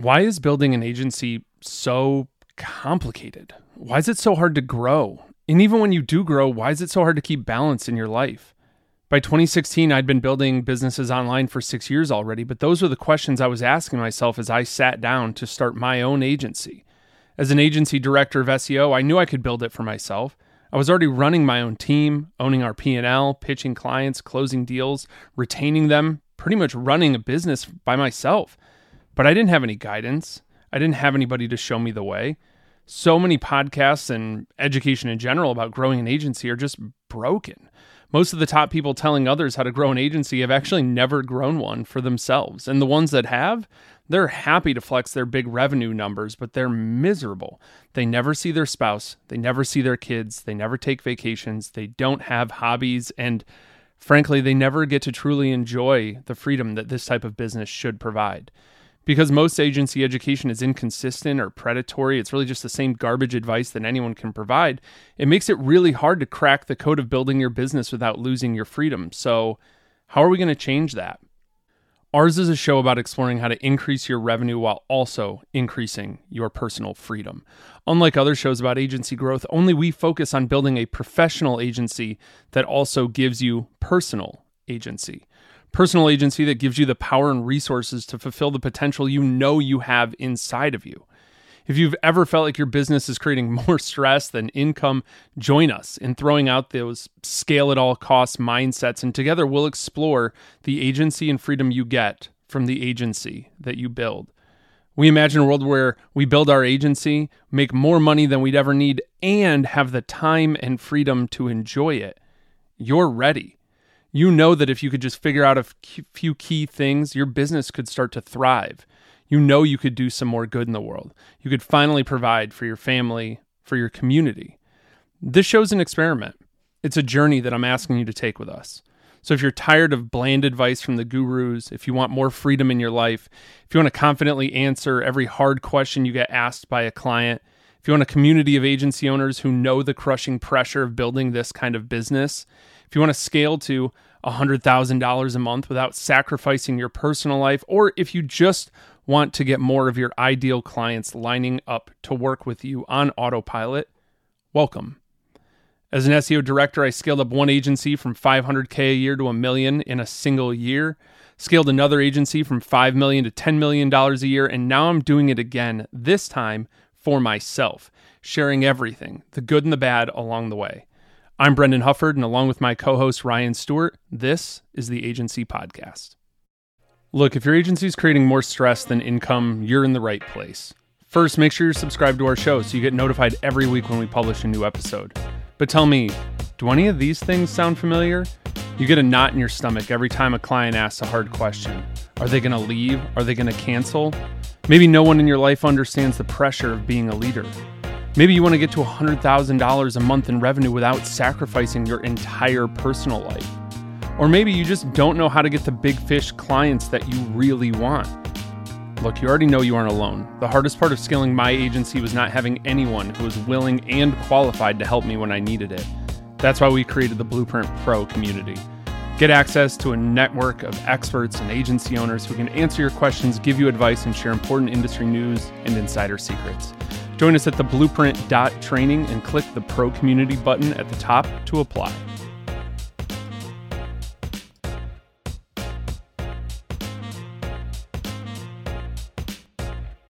Why is building an agency so complicated? Why is it so hard to grow? And even when you do grow, why is it so hard to keep balance in your life? By 2016, I'd been building businesses online for six years already, but those were the questions I was asking myself as I sat down to start my own agency. As an agency director of SEO, I knew I could build it for myself. I was already running my own team, owning our P&L, pitching clients, closing deals, retaining them, pretty much running a business by myself. But I didn't have any guidance. I didn't have anybody to show me the way. So many podcasts and education in general about growing an agency are just broken. Most of the top people telling others how to grow an agency have actually never grown one for themselves. And the ones that have, they're happy to flex their big revenue numbers, but they're miserable. They never see their spouse, they never see their kids, they never take vacations, they don't have hobbies, and frankly, they never get to truly enjoy the freedom that this type of business should provide. Because most agency education is inconsistent or predatory, it's really just the same garbage advice that anyone can provide. It makes it really hard to crack the code of building your business without losing your freedom. So, how are we going to change that? Ours is a show about exploring how to increase your revenue while also increasing your personal freedom. Unlike other shows about agency growth, only we focus on building a professional agency that also gives you personal agency personal agency that gives you the power and resources to fulfill the potential you know you have inside of you. If you've ever felt like your business is creating more stress than income, join us in throwing out those scale at all costs mindsets, and together we'll explore the agency and freedom you get from the agency that you build. We imagine a world where we build our agency, make more money than we'd ever need, and have the time and freedom to enjoy it. You're ready you know that if you could just figure out a few key things, your business could start to thrive. You know you could do some more good in the world. You could finally provide for your family, for your community. This show's an experiment. It's a journey that I'm asking you to take with us. So if you're tired of bland advice from the gurus, if you want more freedom in your life, if you want to confidently answer every hard question you get asked by a client, if you want a community of agency owners who know the crushing pressure of building this kind of business, if you want to scale to $100,000 a month without sacrificing your personal life, or if you just want to get more of your ideal clients lining up to work with you on autopilot, welcome. As an SEO director, I scaled up one agency from 500K a year to a million in a single year, scaled another agency from 5 million to $10 million a year, and now I'm doing it again, this time for myself, sharing everything, the good and the bad along the way. I'm Brendan Hufford, and along with my co host Ryan Stewart, this is the Agency Podcast. Look, if your agency is creating more stress than income, you're in the right place. First, make sure you're subscribed to our show so you get notified every week when we publish a new episode. But tell me, do any of these things sound familiar? You get a knot in your stomach every time a client asks a hard question. Are they going to leave? Are they going to cancel? Maybe no one in your life understands the pressure of being a leader. Maybe you want to get to $100,000 a month in revenue without sacrificing your entire personal life. Or maybe you just don't know how to get the big fish clients that you really want. Look, you already know you aren't alone. The hardest part of scaling my agency was not having anyone who was willing and qualified to help me when I needed it. That's why we created the Blueprint Pro community. Get access to a network of experts and agency owners who can answer your questions, give you advice, and share important industry news and insider secrets. Join us at the blueprint.training and click the Pro Community button at the top to apply.